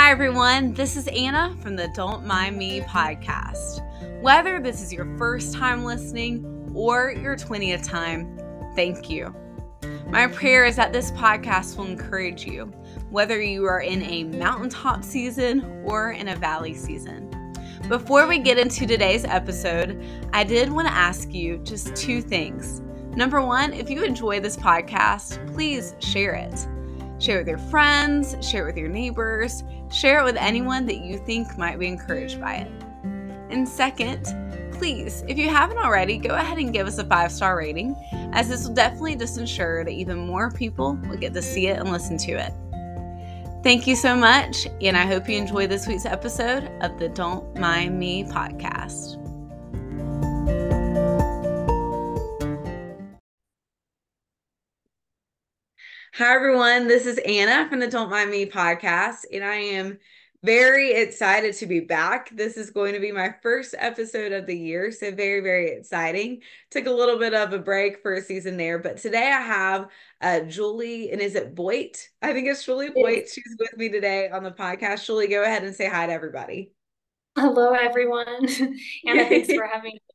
Hi, everyone. This is Anna from the Don't Mind Me podcast. Whether this is your first time listening or your 20th time, thank you. My prayer is that this podcast will encourage you, whether you are in a mountaintop season or in a valley season. Before we get into today's episode, I did want to ask you just two things. Number one, if you enjoy this podcast, please share it. Share it with your friends, share it with your neighbors, share it with anyone that you think might be encouraged by it. And second, please, if you haven't already, go ahead and give us a five star rating, as this will definitely just ensure that even more people will get to see it and listen to it. Thank you so much, and I hope you enjoy this week's episode of the Don't Mind Me podcast. Hi, everyone. This is Anna from the Don't Mind Me podcast, and I am very excited to be back. This is going to be my first episode of the year, so very, very exciting. Took a little bit of a break for a season there, but today I have uh, Juli, and is it Boit? I think it's Juli Boit. She's with me today on the podcast. Juli, go ahead and say hi to everybody. Hello, everyone. Anna, thanks for having me.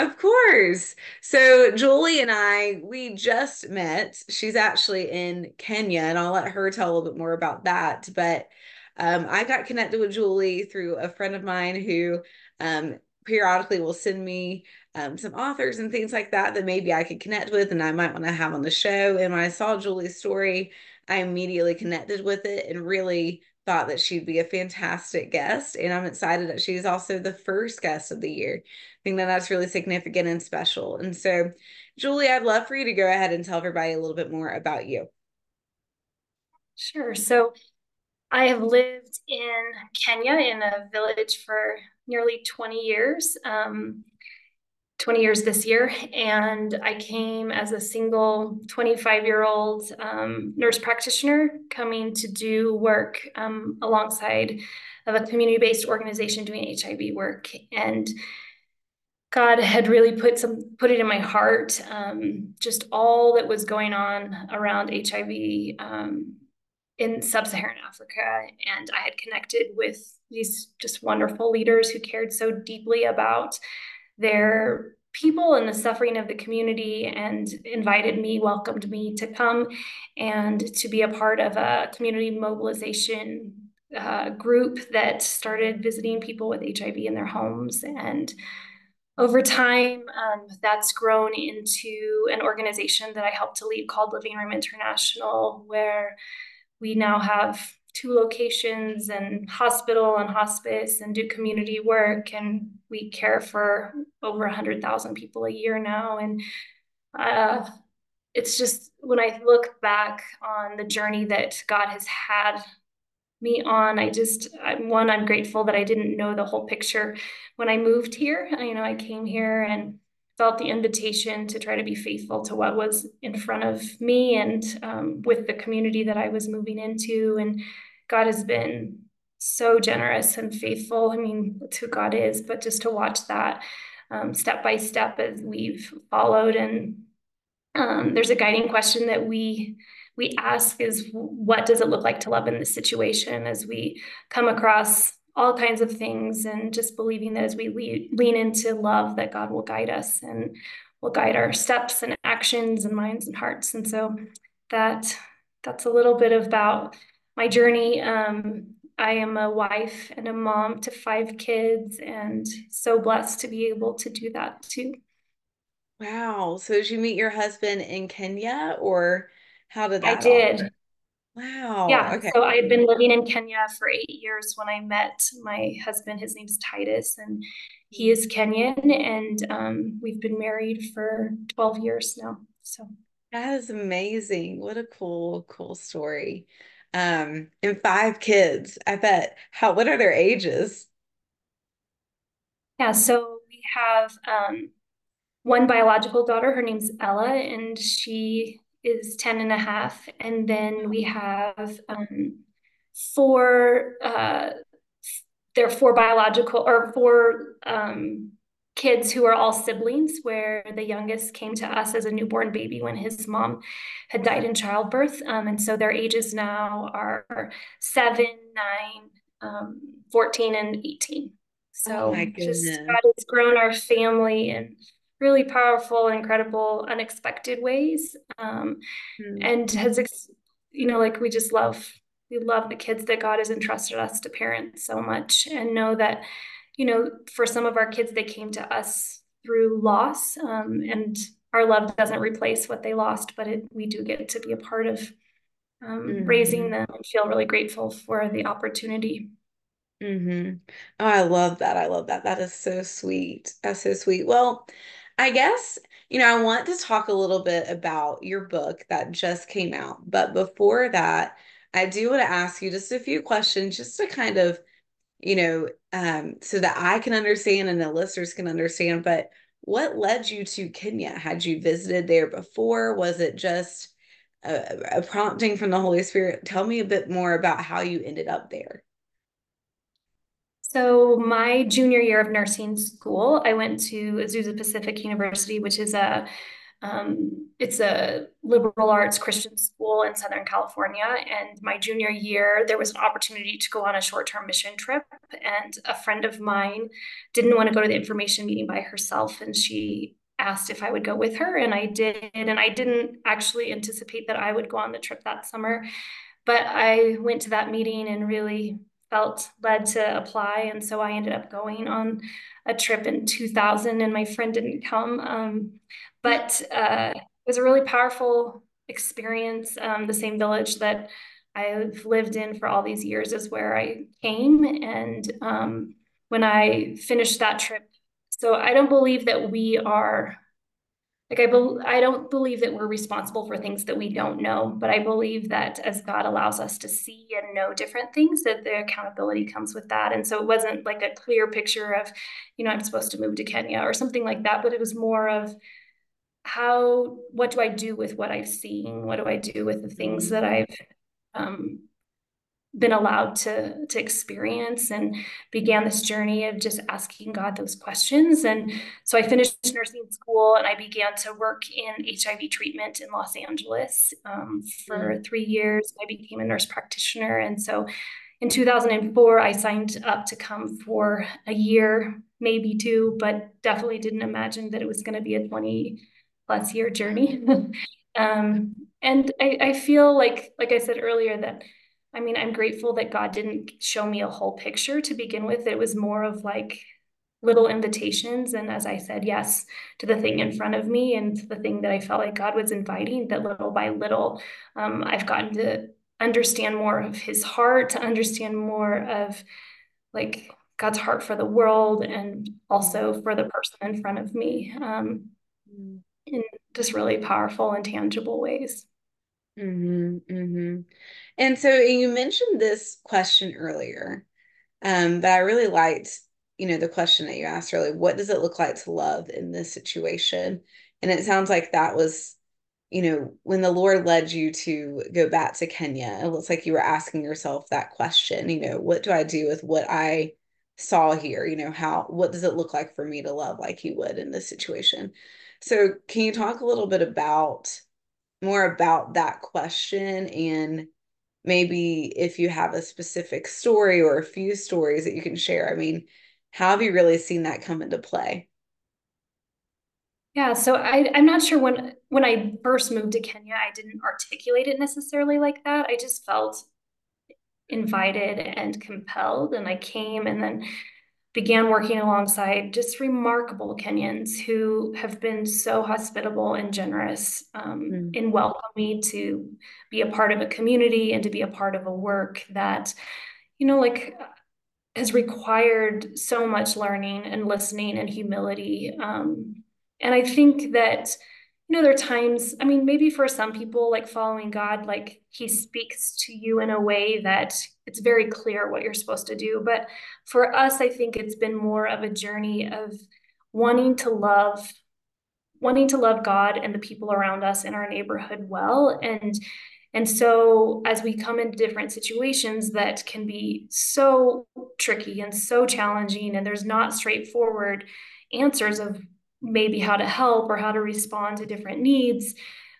Of course. So Juli and I, we just met. She's actually in Kenya, and I'll let her tell a little bit more about that. But um, I got connected with Juli through a friend of mine who um, periodically will send me um, some authors and things like that that maybe I could connect with and I might want to have on the show. And when I saw Juli's story, I immediately connected with it and really thought that she'd be a fantastic guest. And I'm excited that she's also the first guest of the year. I think that that's really significant and special. And so, Juli, I'd love for you to go ahead and tell everybody a little bit more about you. Sure. So, I have lived in Kenya in a village for nearly 20 years. Um, 20 years this year. And I came as a single 25 year old um, nurse practitioner coming to do work um, alongside of a community based organization doing HIV work. And God had really put some put it in my heart, um, just all that was going on around HIV um, in sub-Saharan Africa, and I had connected with these just wonderful leaders who cared so deeply about their people and the suffering of the community and invited me, welcomed me to come and to be a part of a community mobilization uh, group that started visiting people with HIV in their homes. And over time, um, that's grown into an organization that I helped to lead called Living Room International, where we now have two locations and hospital and hospice and do community work and we care for over 100,000 people a year now and uh, it's just when I look back on the journey that God has had me on, I just I'm one I'm grateful that I didn't know the whole picture when I moved here. You know, I came here and felt the invitation to try to be faithful to what was in front of me and um, with the community that I was moving into. And God has been so generous and faithful. I mean, that's who God is, but just to watch that um, step by step as we've followed. And um, there's a guiding question that we we ask is what does it look like to love in this situation as we come across all kinds of things and just believing that as we lean, lean into love that god will guide us and will guide our steps and actions and minds and hearts. And so that that's a little bit about my journey. Um, i am a wife and a mom to five kids and so blessed to be able to do that too. Wow. So did you meet your husband in kenya or how did that i did Wow. Yeah. Okay. So I had been living in Kenya for eight years when I met my husband. His name's Titus, and he is Kenyan, and um, we've been married for 12 years now. So that is amazing. What a cool, cool story. Um, and five kids. I bet. How what are their ages? Yeah, so we have um, one biological daughter. Her name's Ella, and she is 10 and a half. And then we have um, four, uh, there are four biological or four um, kids who are all siblings, where the youngest came to us as a newborn baby when his mom had died in childbirth. Um, and so their ages now are seven, nine, um, 14, and 18. So oh just God has grown our family in really powerful, incredible, unexpected ways. Um, mm. And has, you know, like we just love, we love the kids that God has entrusted us to parent so much and know that you know, for some of our kids, they came to us through loss, um, and our love doesn't replace what they lost, but it, we do get to be a part of um, mm-hmm. raising them and feel really grateful for the opportunity. Mm-hmm. Oh, I love that. I love that. That is so sweet. That's so sweet. Well, I guess, you know, I want to talk a little bit about your book that just came out. But before that, I do want to ask you just a few questions just to kind of you know, um, so that I can understand and the listeners can understand. But what led you to Kenya? Had you visited there before? Was it just a, a prompting from the Holy Spirit? Tell me a bit more about how you ended up there. So, my junior year of nursing school, I went to Azusa Pacific University, which is a um, it's a liberal arts Christian school in Southern California. And my junior year, there was an opportunity to go on a short term mission trip. And a friend of mine didn't want to go to the information meeting by herself. And she asked if I would go with her. And I did. And I didn't actually anticipate that I would go on the trip that summer. But I went to that meeting and really felt led to apply. And so I ended up going on a trip in 2000, and my friend didn't come. Um, but uh, it was a really powerful experience. Um, the same village that I've lived in for all these years is where I came. And um, when I finished that trip, so I don't believe that we are like I, be- I don't believe that we're responsible for things that we don't know but i believe that as god allows us to see and know different things that the accountability comes with that. And so it wasn't like a clear picture of you know i'm supposed to move to kenya or something like that but it was more of how what do i do with what i've seen? What do i do with the things that i've um, been allowed to to experience and began this journey of just asking god those questions and so i finished nursing school and i began to work in hiv treatment in los angeles um, for mm-hmm. three years i became a nurse practitioner and so in 2004 i signed up to come for a year maybe two but definitely didn't imagine that it was going to be a 20 plus year journey. um, and I, I feel like, like I said earlier, that I mean, I'm grateful that God didn't show me a whole picture to begin with. It was more of like little invitations. And as I said, yes to the thing in front of me and to the thing that I felt like God was inviting, that little by little, um, I've gotten to understand more of his heart, to understand more of like God's heart for the world and also for the person in front of me. Um, mm in just really powerful and tangible ways. Mm-hmm, mm-hmm. And so you mentioned this question earlier, um, but I really liked, you know, the question that you asked earlier. What does it look like to love in this situation? And it sounds like that was, you know, when the Lord led you to go back to Kenya, it looks like you were asking yourself that question, you know, what do I do with what I saw here? You know, how, what does it look like for me to love like you would in this situation? So, can you talk a little bit about more about that question and maybe if you have a specific story or a few stories that you can share? I mean, how have you really seen that come into play? Yeah, so I, I'm not sure when when I first moved to Kenya, I didn't articulate it necessarily like that. I just felt invited and compelled, and I came, and then began working alongside just remarkable Kenyans who have been so hospitable and generous um, mm. in welcoming me to be a part of a community and to be a part of a work that, you know, like has required so much learning and listening and humility. Um, and I think that you know, there are times, I mean, maybe for some people, like following God, like he speaks to you in a way that it's very clear what you're supposed to do. But for us, I think it's been more of a journey of wanting to love, wanting to love God and the people around us in our neighborhood well. And and so as we come into different situations that can be so tricky and so challenging, and there's not straightforward, answers of maybe how to help or how to respond to different needs,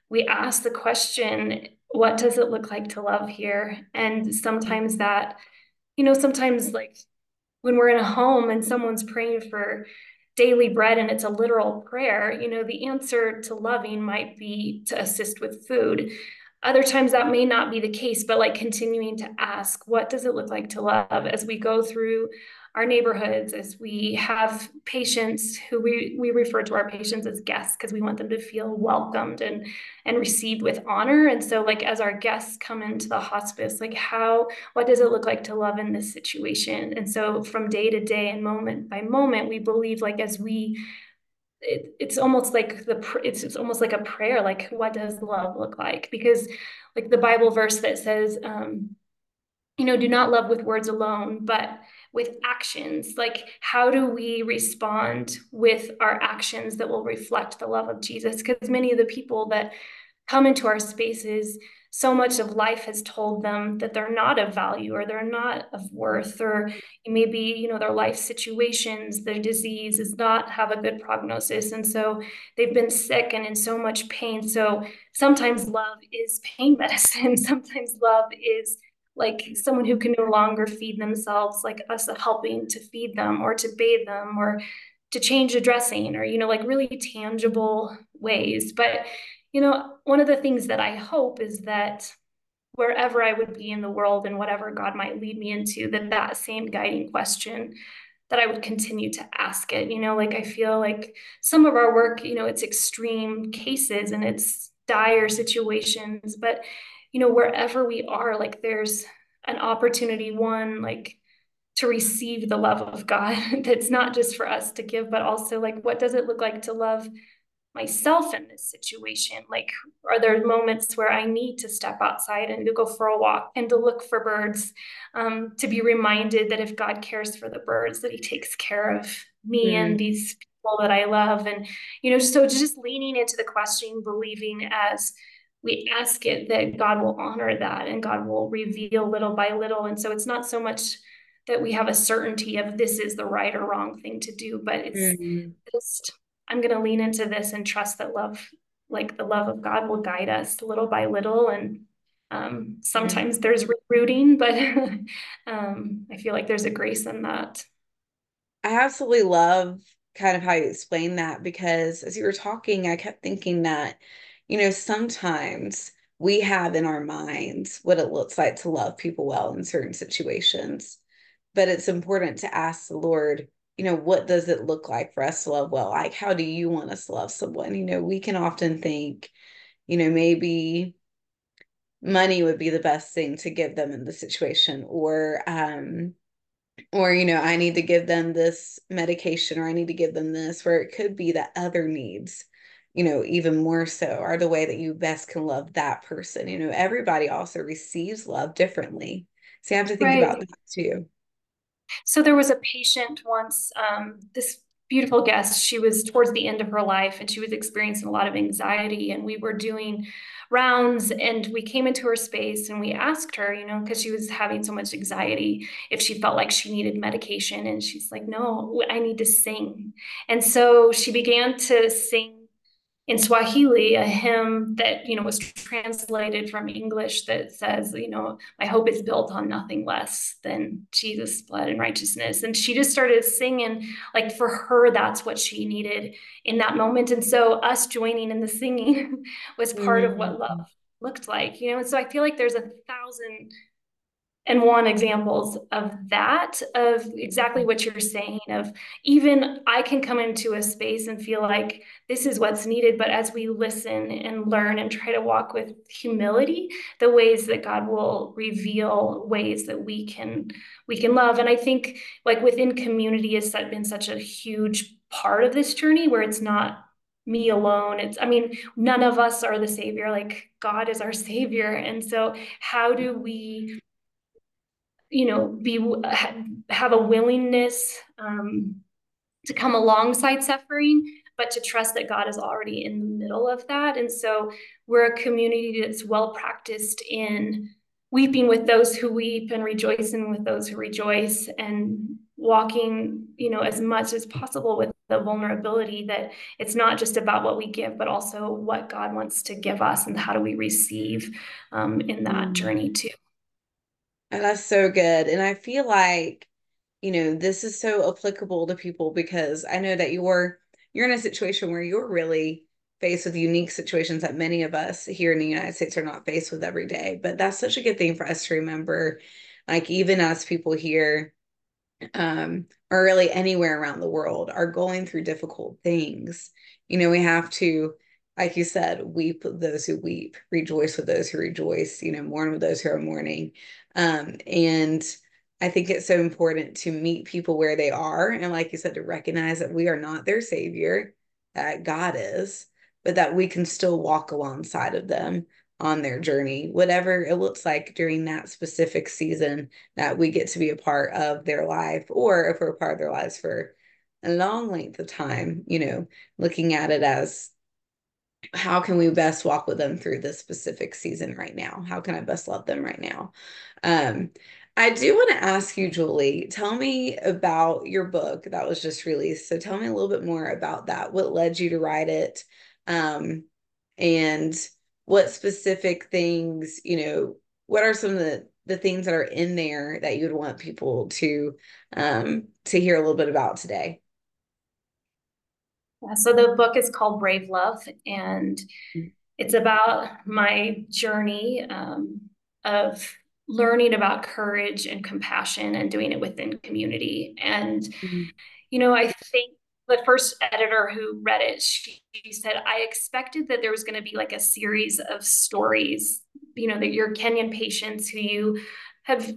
we ask the question, what does it look like to love here? And sometimes that, you know, sometimes like when we're in a home and someone's praying for daily bread and it's a literal prayer, you know, the answer to loving might be to assist with food. Other times that may not be the case, but like continuing to ask, what does it look like to love as we go through our neighborhoods, as we have patients who we, we refer to our patients as guests because we want them to feel welcomed and, and received with honor. And so like as our guests come into the hospice, like how, what does it look like to love in this situation? And so from day to day and moment by moment, we believe like as we it, it's almost like the it's, it's almost like a prayer like what does love look like because like the bible verse that says um you know do not love with words alone but with actions. Like how do we respond with our actions that will reflect the love of jesus? Because many of the people that come into our spaces so much of life has told them that they're not of value or they're not of worth or maybe you know their life situations their disease does not have a good prognosis and so they've been sick and in so much pain. So sometimes love is pain medicine. Sometimes love is like someone who can no longer feed themselves like us helping to feed them or to bathe them or to change a dressing or you know like really tangible ways but you know, one of the things that I hope is that wherever I would be in the world and whatever God might lead me into, that that same guiding question that I would continue to ask it. You know, like I feel like some of our work, you know, it's extreme cases and it's dire situations, but you know, wherever we are, like there's an opportunity, one, like to receive the love of God that's not just for us to give, but also like what does it look like to love myself in this situation? Like, are there moments where I need to step outside and to go for a walk and to look for birds, um, to be reminded that if God cares for the birds, that He takes care of me mm. and these people that I love? And, you know, so just leaning into the question, believing as we ask it that God will honor that and God will reveal little by little. And so it's not so much that we have a certainty of this is the right or wrong thing to do, but it's mm-hmm. just I'm going to lean into this and trust that love, like the love of God, will guide us little by little. And um, sometimes mm-hmm. there's rerouting, but um, I feel like there's a grace in that. I absolutely love kind of how you explain that because as you were talking, I kept thinking that, you know, sometimes we have in our minds what it looks like to love people well in certain situations. But it's important to ask the Lord, you know, what does it look like for us to love well? Like, how do you want us to love someone? You know, we can often think, you know, maybe money would be the best thing to give them in the situation or um or you know i need to give them this medication or i need to give them this where it could be that other needs you know even more so are the way that you best can love that person you know everybody also receives love differently so you have to think right. about that too so there was a patient once, um, this beautiful guest, she was towards the end of her life and she was experiencing a lot of anxiety. And we were doing rounds and we came into her space and we asked her, you know, because she was having so much anxiety, if she felt like she needed medication. And she's like, no, I need to sing. And so she began to sing in Swahili a hymn that you know was translated from English that says, you know, my hope is built on nothing less than Jesus' blood and righteousness. And she just started singing, like for her, that's what she needed in that moment. And so us joining in the singing was part mm-hmm. of what mm-hmm. love looked like, you know. And so I feel like there's a thousand and one examples of that of exactly what you're saying of even i can come into a space and feel like this is what's needed but as we listen and learn and try to walk with humility the ways that god will reveal ways that we can we can love. And i think like within community has been such a huge part of this journey where it's not me alone. It's i mean none of us are the savior like god is our savior. And so how do we you know, be have a willingness um, to come alongside suffering, but to trust that God is already in the middle of that. And so we're a community that's well practiced in weeping with those who weep and rejoicing with those who rejoice and walking, you know, as much as possible with the vulnerability that it's not just about what we give, but also what God wants to give us and how do we receive um, in that journey too. And that's so good. And I feel like, you know, this is so applicable to people because I know that you're you're in a situation where you're really faced with unique situations that many of us here in the United States are not faced with every day. But that's such a good thing for us to remember. Like even us people here, um, or really anywhere around the world, are going through difficult things. You know, we have to, like you said, weep with those who weep, rejoice with those who rejoice, you know, mourn with those who are mourning. Um, and I think it's so important to meet people where they are. And like you said, to recognize that we are not their savior, that God is, but that we can still walk alongside of them on their journey, whatever it looks like during that specific season that we get to be a part of their life, or if we're a part of their lives for a long length of time, you know, looking at it as how can we best walk with them through this specific season right now? How can I best love them right now? Um, I do want to ask you, Juli, tell me about your book that was just released. So tell me a little bit more about that. What led you to write it? Um, and what specific things, you know, what are some of the, the things that are in there that you would want people to um, to hear a little bit about today? Yeah, so the book is called Brave Love, and it's about my journey um, of learning about courage and compassion and doing it within community. And, mm-hmm. you know, I think the first editor who read it, she, she said, I expected that there was going to be like a series of stories, you know, that your Kenyan patients who you have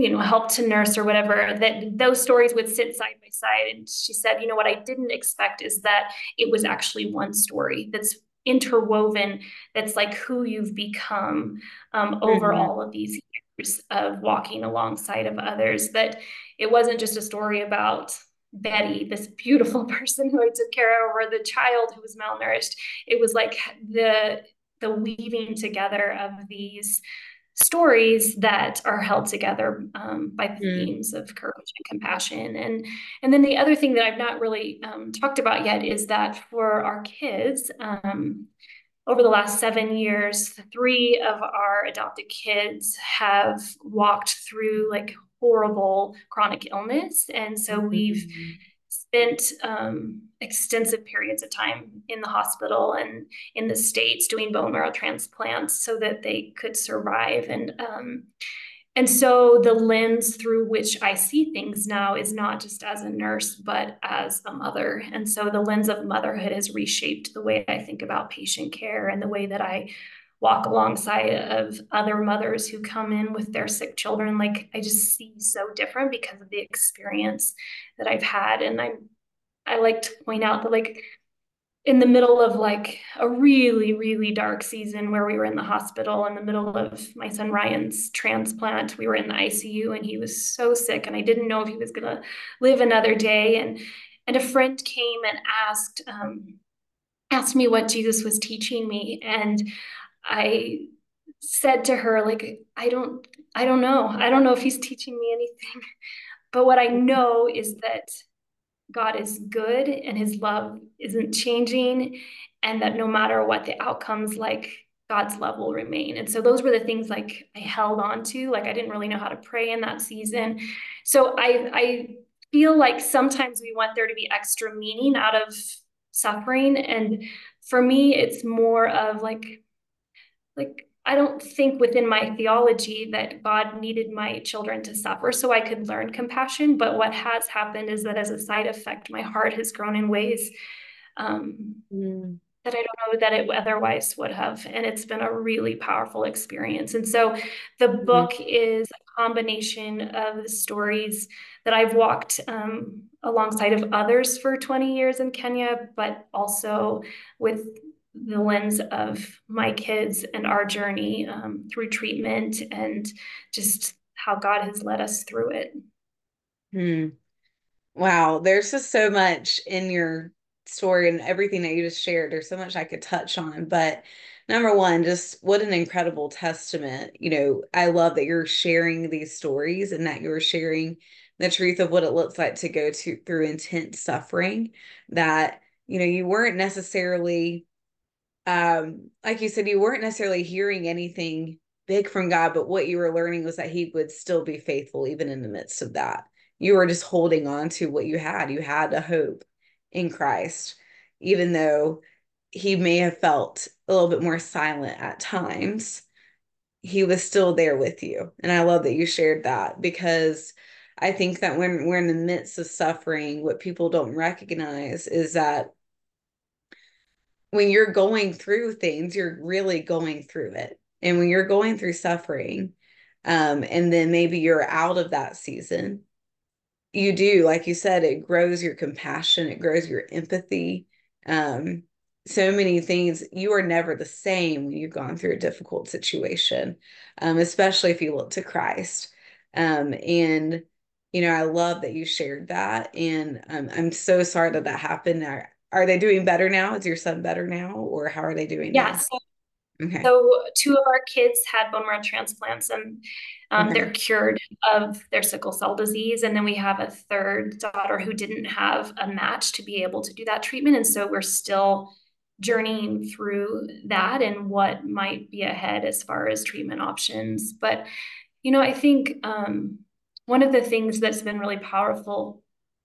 you know help to nurse or whatever that those stories would sit side by side and she said you know what i didn't expect is that it was actually one story that's interwoven that's like who you've become um, over mm-hmm. all of these years of walking alongside of others that it wasn't just a story about Betty, this beautiful person who I took care of, or the child who was malnourished. It was like the the weaving together of these stories that are held together um, by the mm. themes of courage and compassion. And and then the other thing that i've not really um, talked about yet is that for our kids um, over the last seven years three of our adopted kids have walked through like horrible chronic illness. And so we've mm-hmm spent um, extensive periods of time in the hospital and in the states doing bone marrow transplants so that they could survive. And um, and so the lens through which I see things now is not just as a nurse, but as a mother. And so the lens of motherhood has reshaped the way I think about patient care and the way that I walk alongside of other mothers who come in with their sick children. Like i just see so different because of the experience that i've had. And i i like to point out that like in the middle of like a really really dark season where we were in the hospital in the middle of my son ryan's transplant we were in the icu and he was so sick and i didn't know if he was going to live another day and and a friend came and asked um, asked me what jesus was teaching me and I said to her like I don't I don't know. I don't know if he's teaching me anything. But what I know is that God is good and his love isn't changing and that no matter what the outcomes like God's love will remain. And so those were the things like I held on to. Like I didn't really know how to pray in that season. So I I feel like sometimes we want there to be extra meaning out of suffering. And for me, it's more of like like I don't think within my theology that God needed my children to suffer so I could learn compassion. But what has happened is that as a side effect, my heart has grown in ways um, mm. that I don't know that it otherwise would have. And it's been a really powerful experience. And so the mm-hmm. book mm. is a combination of the stories that I've walked um, alongside of others for 20 years in Kenya, but also with the lens of my kids and our journey um, through treatment and just how God has led us through it. Hmm. Wow, there's just so much in your story and everything that you just shared. There's so much I could touch on, but number one, just what an incredible testament. You know, I love that you're sharing these stories and that you're sharing the truth of what it looks like to go to through intense suffering that you know you weren't necessarily um like you said you weren't necessarily hearing anything big from God but what you were learning was that he would still be faithful even in the midst of that. You were just holding on to what you had. You had a hope in Christ even though he may have felt a little bit more silent at times he was still there with you. And i love that you shared that because I think that when we're in the midst of suffering, what people don't recognize is that when you're going through things, you're really going through it. And when you're going through suffering, um, and then maybe you're out of that season, you do, like you said, it grows your compassion, it grows your empathy. Um, so many things. You are never the same when you've gone through a difficult situation, um, especially if you look to Christ. Um, and you know, I love that you shared that. And um, I'm so sorry that that happened. Are, are they doing better now? Is your son better now? Or how are they doing? Yeah. So, okay. so two of our kids had bone marrow transplants and um, okay. they're cured of their sickle cell disease. And then we have a third daughter who didn't have a match to be able to do that treatment. And so we're still journeying through that and what might be ahead as far as treatment options. But, you know, I think, um, one of the things that's been really powerful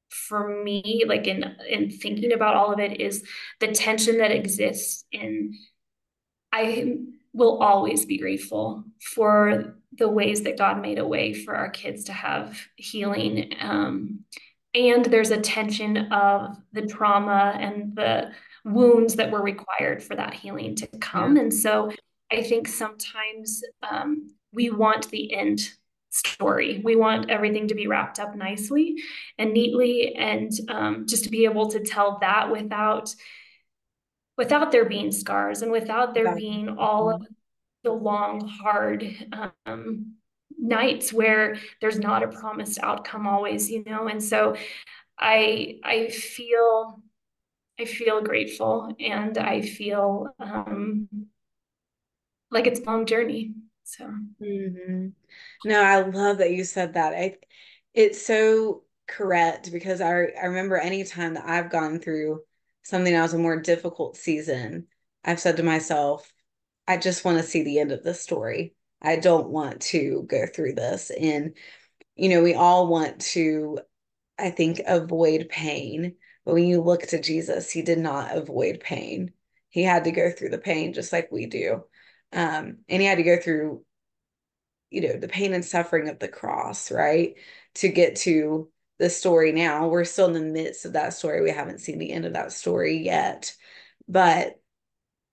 for me like in in thinking about all of it is the tension that exists in i will always be grateful for the ways that god made a way for our kids to have healing um, and there's a tension of the trauma and the wounds that were required for that healing to come and so i think sometimes um, we want the end story. We want everything to be wrapped up nicely and neatly, and um, just to be able to tell that without without there being scars and without there being all of the long, hard um, nights where there's not a promised outcome always, you know. And so, I I feel I feel grateful and I feel um, like it's a long journey. So. Mm-hmm. No, I love that you said that. I, it's so correct because I I remember any time that I've gone through something that was a more difficult season, I've said to myself, I just want to see the end of the story. I don't want to go through this. And, you know, we all want to, I think, avoid pain. But when you look to Jesus, he did not avoid pain. He had to go through the pain just like we do. Um, and he had to go through you know the pain and suffering of the cross right to get to the story. Now we're still in the midst of that story. We haven't seen the end of that story yet. But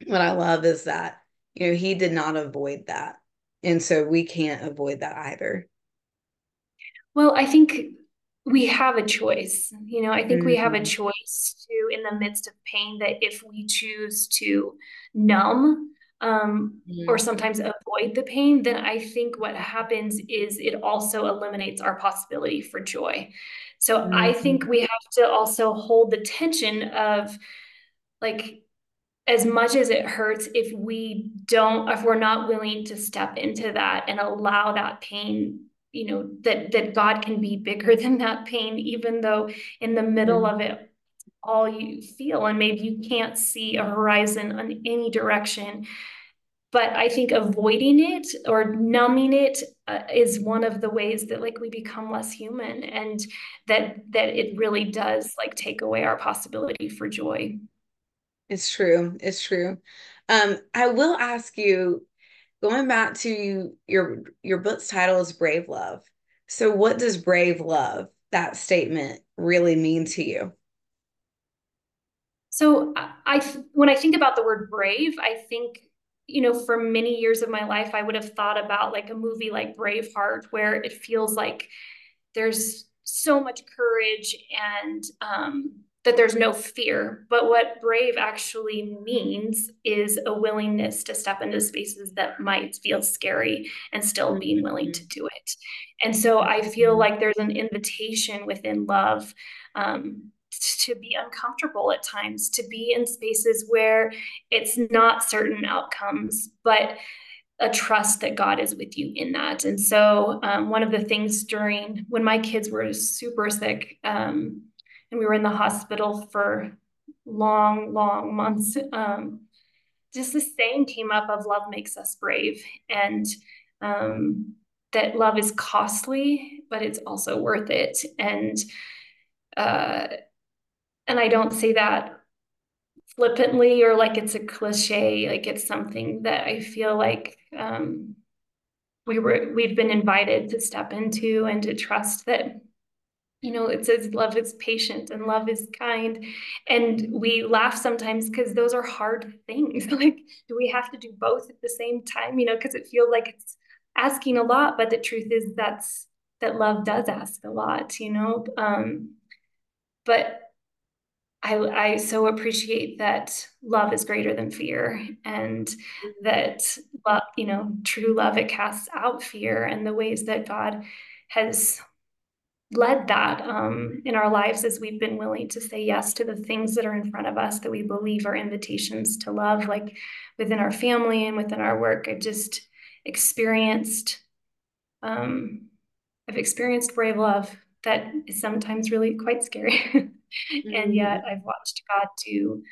what i love is that you know he did not avoid that. And so we can't avoid that either. Well i think we have a choice. You know i think mm-hmm. we have a mm-hmm. choice to in the midst of pain that if we choose to numb um, mm. or sometimes avoid the pain, then I think what happens is it also eliminates our possibility for joy. So mm-hmm. I think we have to also hold the tension of like, as much as it hurts, if we don't, if we're not willing to step into that and allow that pain, you know, that that God can be bigger than that pain, even though in the middle mm-hmm. of it all you feel and maybe you can't see a horizon in any direction. But i think avoiding it or numbing it uh, is one of the ways that like we become less human and that that it really does like take away our possibility for joy. It's true. It's true. Um i will ask you going back to your your book's title is brave love. So what does brave love that statement really mean to you so I, when I think about the word brave, I think you know, for many years of my life, I would have thought about like a movie like Braveheart, where it feels like there's so much courage and um, that there's no fear. But what brave actually means is a willingness to step into spaces that might feel scary and still being willing to do it. And so I feel like there's an invitation within love um, to be uncomfortable at times, to be in spaces where it's not certain outcomes, but a trust that God is with you in that. And so, um, one of the things during when my kids were super sick, um, and we were in the hospital for long, long months, um, just the saying came up of love makes us brave, and um, that love is costly, but it's also worth it. And uh, and I don't say that flippantly or like it's a cliche like it's something that i feel like um, we were we've been invited to step into and to trust that you know it says love is patient and love is kind. And we laugh sometimes because those are hard things. Like do we have to do both at the same time? You know because it feels like it's asking a lot but the truth is that's that love does ask a lot you know? Um but I, I so appreciate that love is greater than fear and that love, you know, true love, it casts out fear and the ways that God has led that um, in our lives as we've been willing to say yes to the things that are in front of us that we believe are invitations to love, like within our family and within our work. I've just experienced, um, I've experienced brave love that is sometimes really quite scary. Mm-hmm. And yet I've watched God do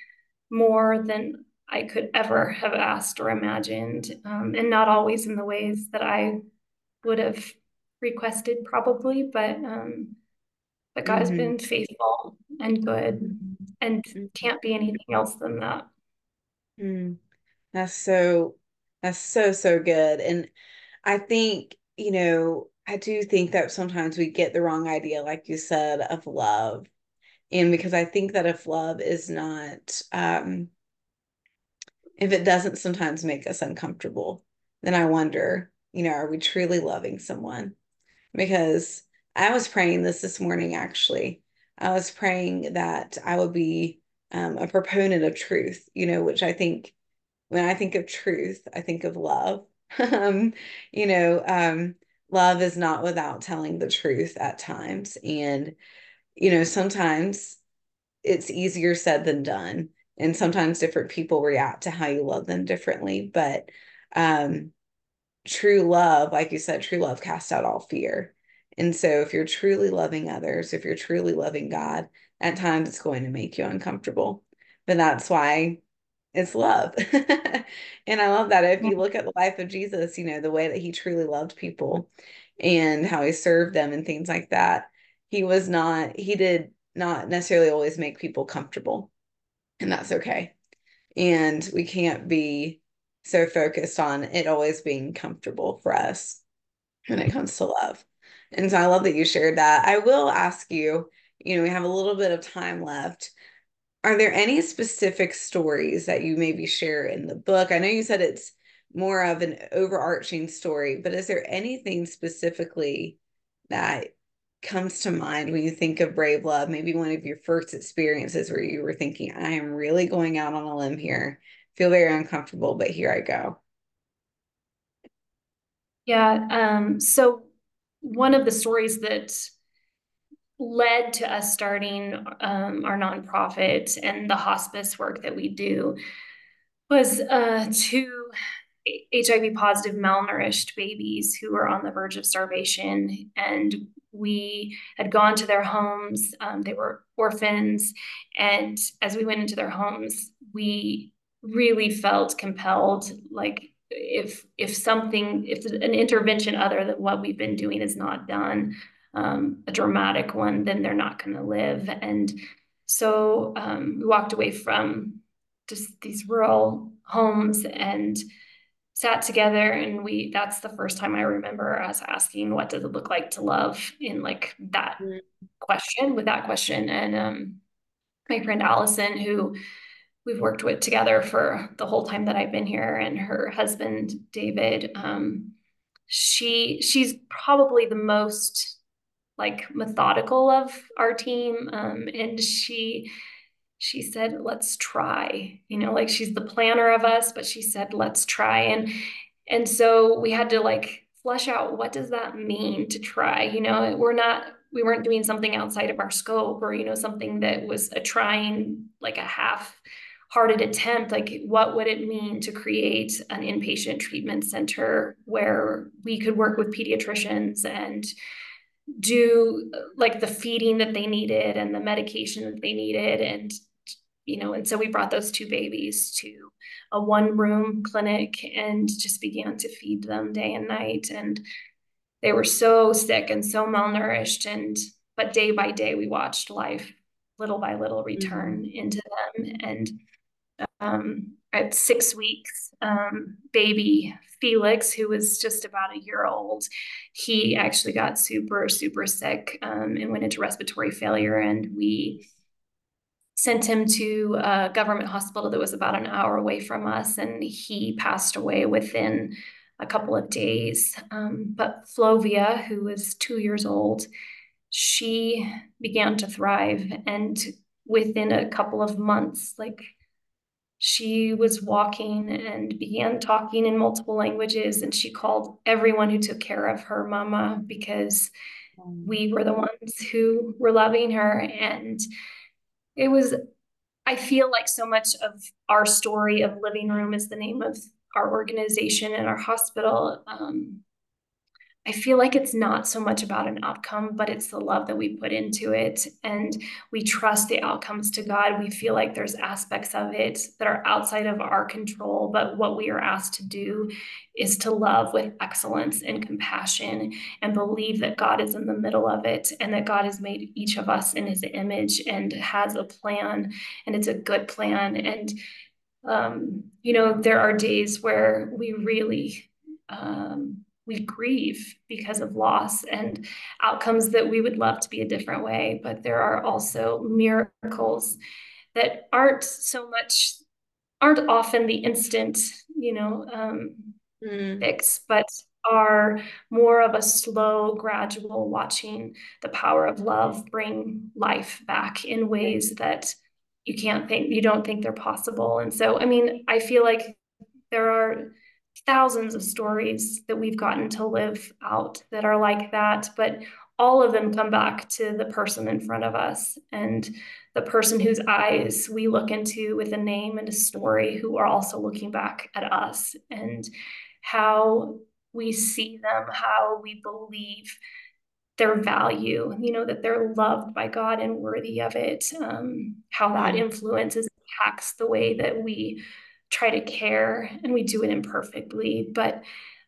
more than I could ever have asked or imagined, um, and not always in the ways that I would have requested, probably. But um, but God mm-hmm. has been faithful and good, mm-hmm. and mm-hmm. can't be anything else than that. Mm. That's so that's so so good, and I think you know I do think that sometimes we get the wrong idea, like you said, of love. And because i think that if love is not um if it doesn't sometimes make us uncomfortable then i wonder you know are we truly loving someone? Because i was praying this this morning actually. I was praying that i would be um, a proponent of truth you know which i think when i think of truth i think of love. Um, you know um, love is not without telling the truth at times and you know, sometimes it's easier said than done. And sometimes different people react to how you love them differently. But um, true love, like you said, true love casts out all fear. And so if you're truly loving others, if you're truly loving God, at times it's going to make you uncomfortable. But that's why it's love. and I love that. If you look at the life of Jesus, you know, the way that he truly loved people and how he served them and things like that, he was not he did not necessarily always make people comfortable and that's okay and we can't be so focused on it always being comfortable for us when it comes to love and so i love that you shared that i will ask you you know we have a little bit of time left are there any specific stories that you maybe share in the book? I know you said it's more of an overarching story but is there anything specifically that comes to mind when you think of brave love? Maybe one of your first experiences where you were thinking i am really going out on a limb here. Feel very uncomfortable but here i go. Yeah um, so one of the stories that led to us starting um, our nonprofit and the hospice work that we do was uh, two HIV positive malnourished babies who were on the verge of starvation. And we had gone to their homes. Um, they were orphans. And as we went into their homes, we really felt compelled like if if something if an intervention other than what we've been doing is not done um, a dramatic one then they're not going to live. And so um, we walked away from just these rural homes and sat together and we that's the first time i remember us asking what does it look like to love? in like that mm. question with that question. And um my friend allison who we've worked with together for the whole time that i've been here and her husband david um she she's probably the most like methodical of our team um and she she said let's try you know like she's the planner of us but she said let's try and and so we had to like flesh out what does that mean to try you know? We're not we weren't doing something outside of our scope or you know something that was a trying like a half hearted attempt. Like what would it mean to create an inpatient treatment center where we could work with pediatricians and do like the feeding that they needed and the medication that they needed and you know and so we brought those two babies to a one room clinic and just began to feed them day and night and they were so sick and so malnourished and but day by day we watched life little by little return mm-hmm. into them and um, at six weeks um, baby felix who was just about a year old he actually got super super sick um, and went into respiratory failure. And we sent him to a government hospital that was about an hour away from us and he passed away within a couple of days. Um, but flovia who was two years old she began to thrive. And within a couple of months like she was walking and began talking in multiple languages and she called everyone who took care of her mama because we were the ones who were loving her. And it was i feel like so much of our story of living room is the name of our organization and our hospital. Um, I feel like it's not so much about an outcome, but it's the love that we put into it. And we trust the outcomes to God. We feel like there's aspects of it that are outside of our control, but what we are asked to do is to love with excellence and compassion and believe that God is in the middle of it and that God has made each of us in his image and has a plan and it's a good plan. And, um, you know, there are days where we really, um, we grieve because of loss and outcomes that we would love to be a different way. But there are also miracles that aren't so much, aren't often the instant, you know, um, mm. fix, but are more of a slow, gradual watching the power of love bring life back in ways that you can't think, you don't think they're possible. And so, I mean, I feel like there are thousands of stories that we've gotten to live out that are like that, but all of them come back to the person in front of us and the person whose eyes we look into with a name and a story who are also looking back at us and how we see them, how we believe their value, you know, that they're loved by God and worthy of it, um, how that mm-hmm. influences, impacts the way that we try to care and we do it imperfectly, but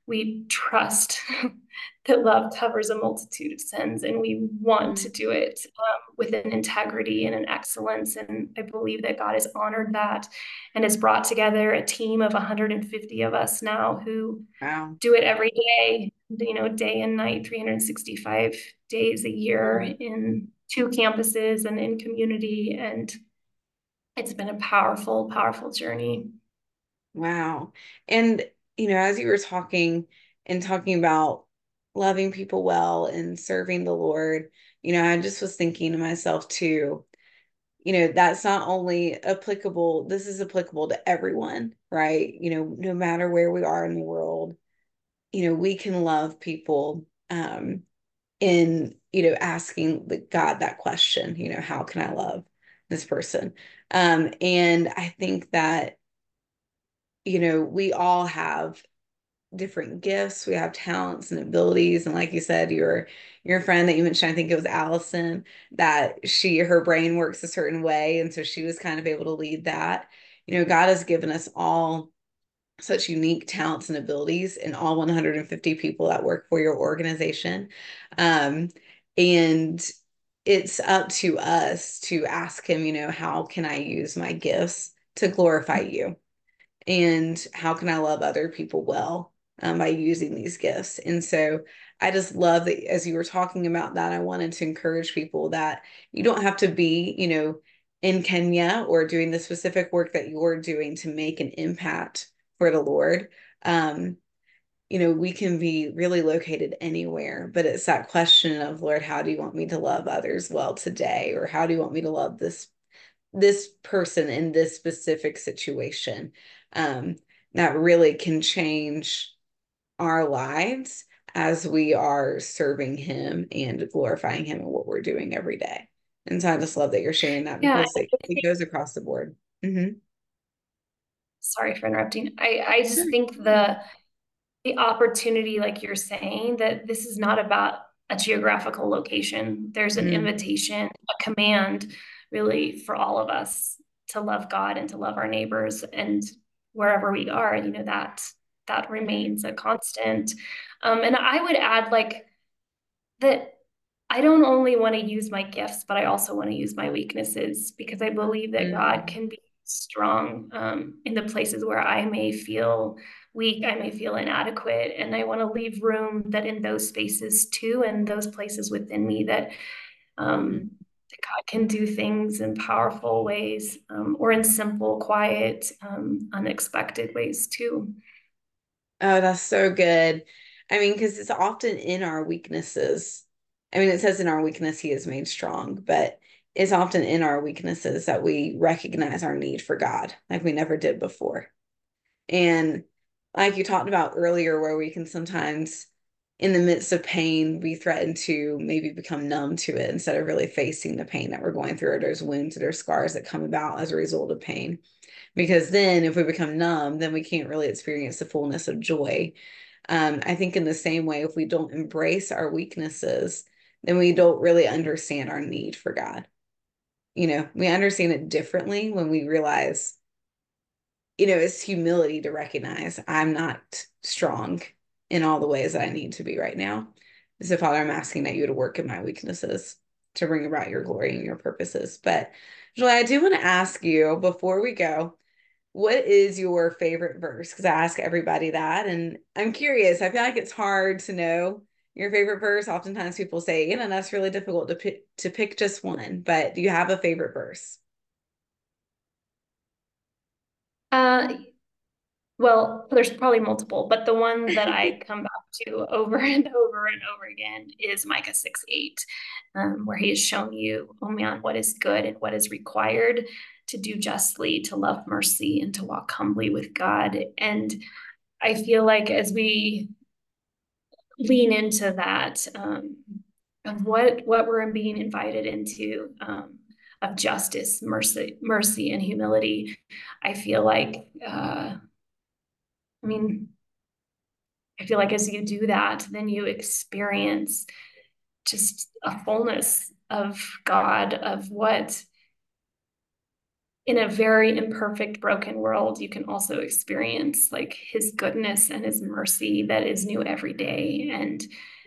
we trust that love covers a multitude of sins and we want to do it um, with an integrity and an excellence. And I believe that God has honored that and has brought together a team of 150 of us now who wow. do it every day, you know, day and night, 365 days a year in two campuses and in community. And it's been a powerful, powerful journey. Wow. And, you know, as you were talking and talking about loving people well and serving the Lord, you know, I just was thinking to myself too, you know, that's not only applicable, this is applicable to everyone, right? You know, no matter where we are in the world, you know, we can love people um in, you know, asking the God that question, you know, how can I love this person? Um, and I think that you know, we all have different gifts. We have talents and abilities. And like you said, your your friend that you mentioned, I think it was Allison, that she her brain works a certain way. And so she was kind of able to lead that. You know, God has given us all such unique talents and abilities in all 150 people that work for your organization. Um, and it's up to us to ask him, you know, how can I use my gifts to glorify you? And how can I love other people well um, by using these gifts. And so I just love that as you were talking about that, I wanted to encourage people that you don't have to be, you know, in Kenya or doing the specific work that you're doing to make an impact for the Lord. Um, you know, we can be really located anywhere, but it's that question of, Lord, how do you want me to love others well today? Or how do you want me to love this this person in this specific situation? um, that really can change our lives as we are serving him and glorifying him in what we're doing every day. And so I just love that you're sharing that yeah, because it, it, goes across the board. Mm-hmm. sorry for interrupting. I, I just think the the opportunity, like you're saying, that this is not about a geographical location. There's an mm. invitation, a command really for all of us to love God and to love our neighbors and wherever we are, you know, that that remains a constant. Um, and I would add like that I don't only want to use my gifts, but I also want to use my weaknesses because I believe that mm. God can be strong um, in the places where I may feel weak, I may feel inadequate. And I want to leave room that in those spaces too, and those places within me that, um, that God can do things in powerful ways um, or in simple, quiet, um, unexpected ways too. Oh, that's so good. I mean, because it's often in our weaknesses. I mean, it says in our weakness, he is made strong, but it's often in our weaknesses that we recognize our need for God like we never did before. And like you talked about earlier, where we can sometimes, in the midst of pain, we threaten to maybe become numb to it instead of really facing the pain that we're going through, or there's wounds or there's scars that come about as a result of pain. Because then, if we become numb, then we can't really experience the fullness of joy. Um, I think, in the same way, if we don't embrace our weaknesses, then we don't really understand our need for God. You know, we understand it differently when we realize you know, it's humility to recognize I'm not strong in all the ways that I need to be right now. So, Father, I'm asking that you to work in my weaknesses to bring about your glory and your purposes. But, Juli, I do want to ask you before we go, what is your favorite verse? Because I ask everybody that. And I'm curious, I feel like it's hard to know your favorite verse. Oftentimes people say, you know, that's really difficult to pick, to pick just one. But do you have a favorite verse? Uh, well, there's probably multiple, but the one that I come back to over and over and over again is Micah 6 8, um, where he has shown you, oh man, what is good and what is required to do justly, to love mercy, and to walk humbly with God. And I feel like as we lean into that, um, of what what we're being invited into, um, of justice, mercy, mercy, and humility. I feel like, uh, I mean, I feel like as you do that, then you experience just a fullness of God, of what in a very imperfect, broken world, you can also experience like his goodness and his mercy that is new every day, and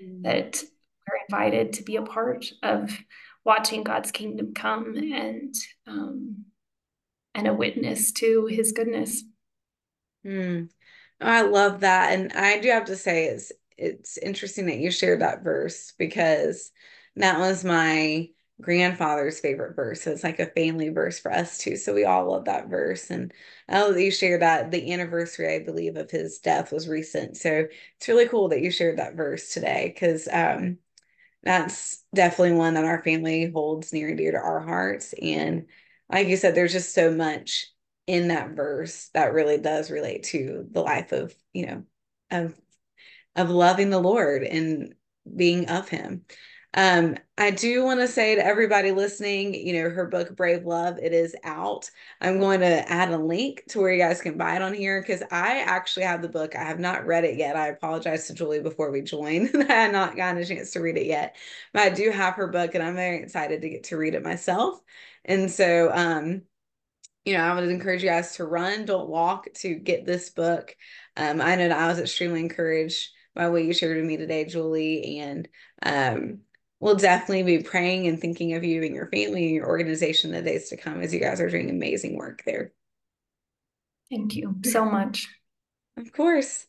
mm. that we're invited to be a part of watching God's kingdom come and um, and a witness to His goodness. Mm. I love that, and I do have to say it's it's interesting that you shared that verse because that was my grandfather's favorite verse. So it's like a family verse for us too. So we all love that verse. And I love that you shared that the anniversary, I believe, of his death was recent. So it's really cool that you shared that verse today because um that's definitely one that our family holds near and dear to our hearts. And like you said, there's just so much in that verse that really does relate to the life of, you know, of of loving the Lord and being of him. Um, I do want to say to everybody listening, you know, her book Brave Love, it is out. I'm going to add a link to where you guys can buy it on here because I actually have the book. I have not read it yet. I apologize to Juli before we joined. That I had not gotten a chance to read it yet. But I do have her book and I'm very excited to get to read it myself. And so um, you know, I would encourage you guys to run, don't walk to get this book. Um, I know that I was extremely encouraged by what you shared with me today, Juli, and um, we'll definitely be praying and thinking of you and your family and your organization the days to come as you guys are doing amazing work there. Thank you so much. Of course.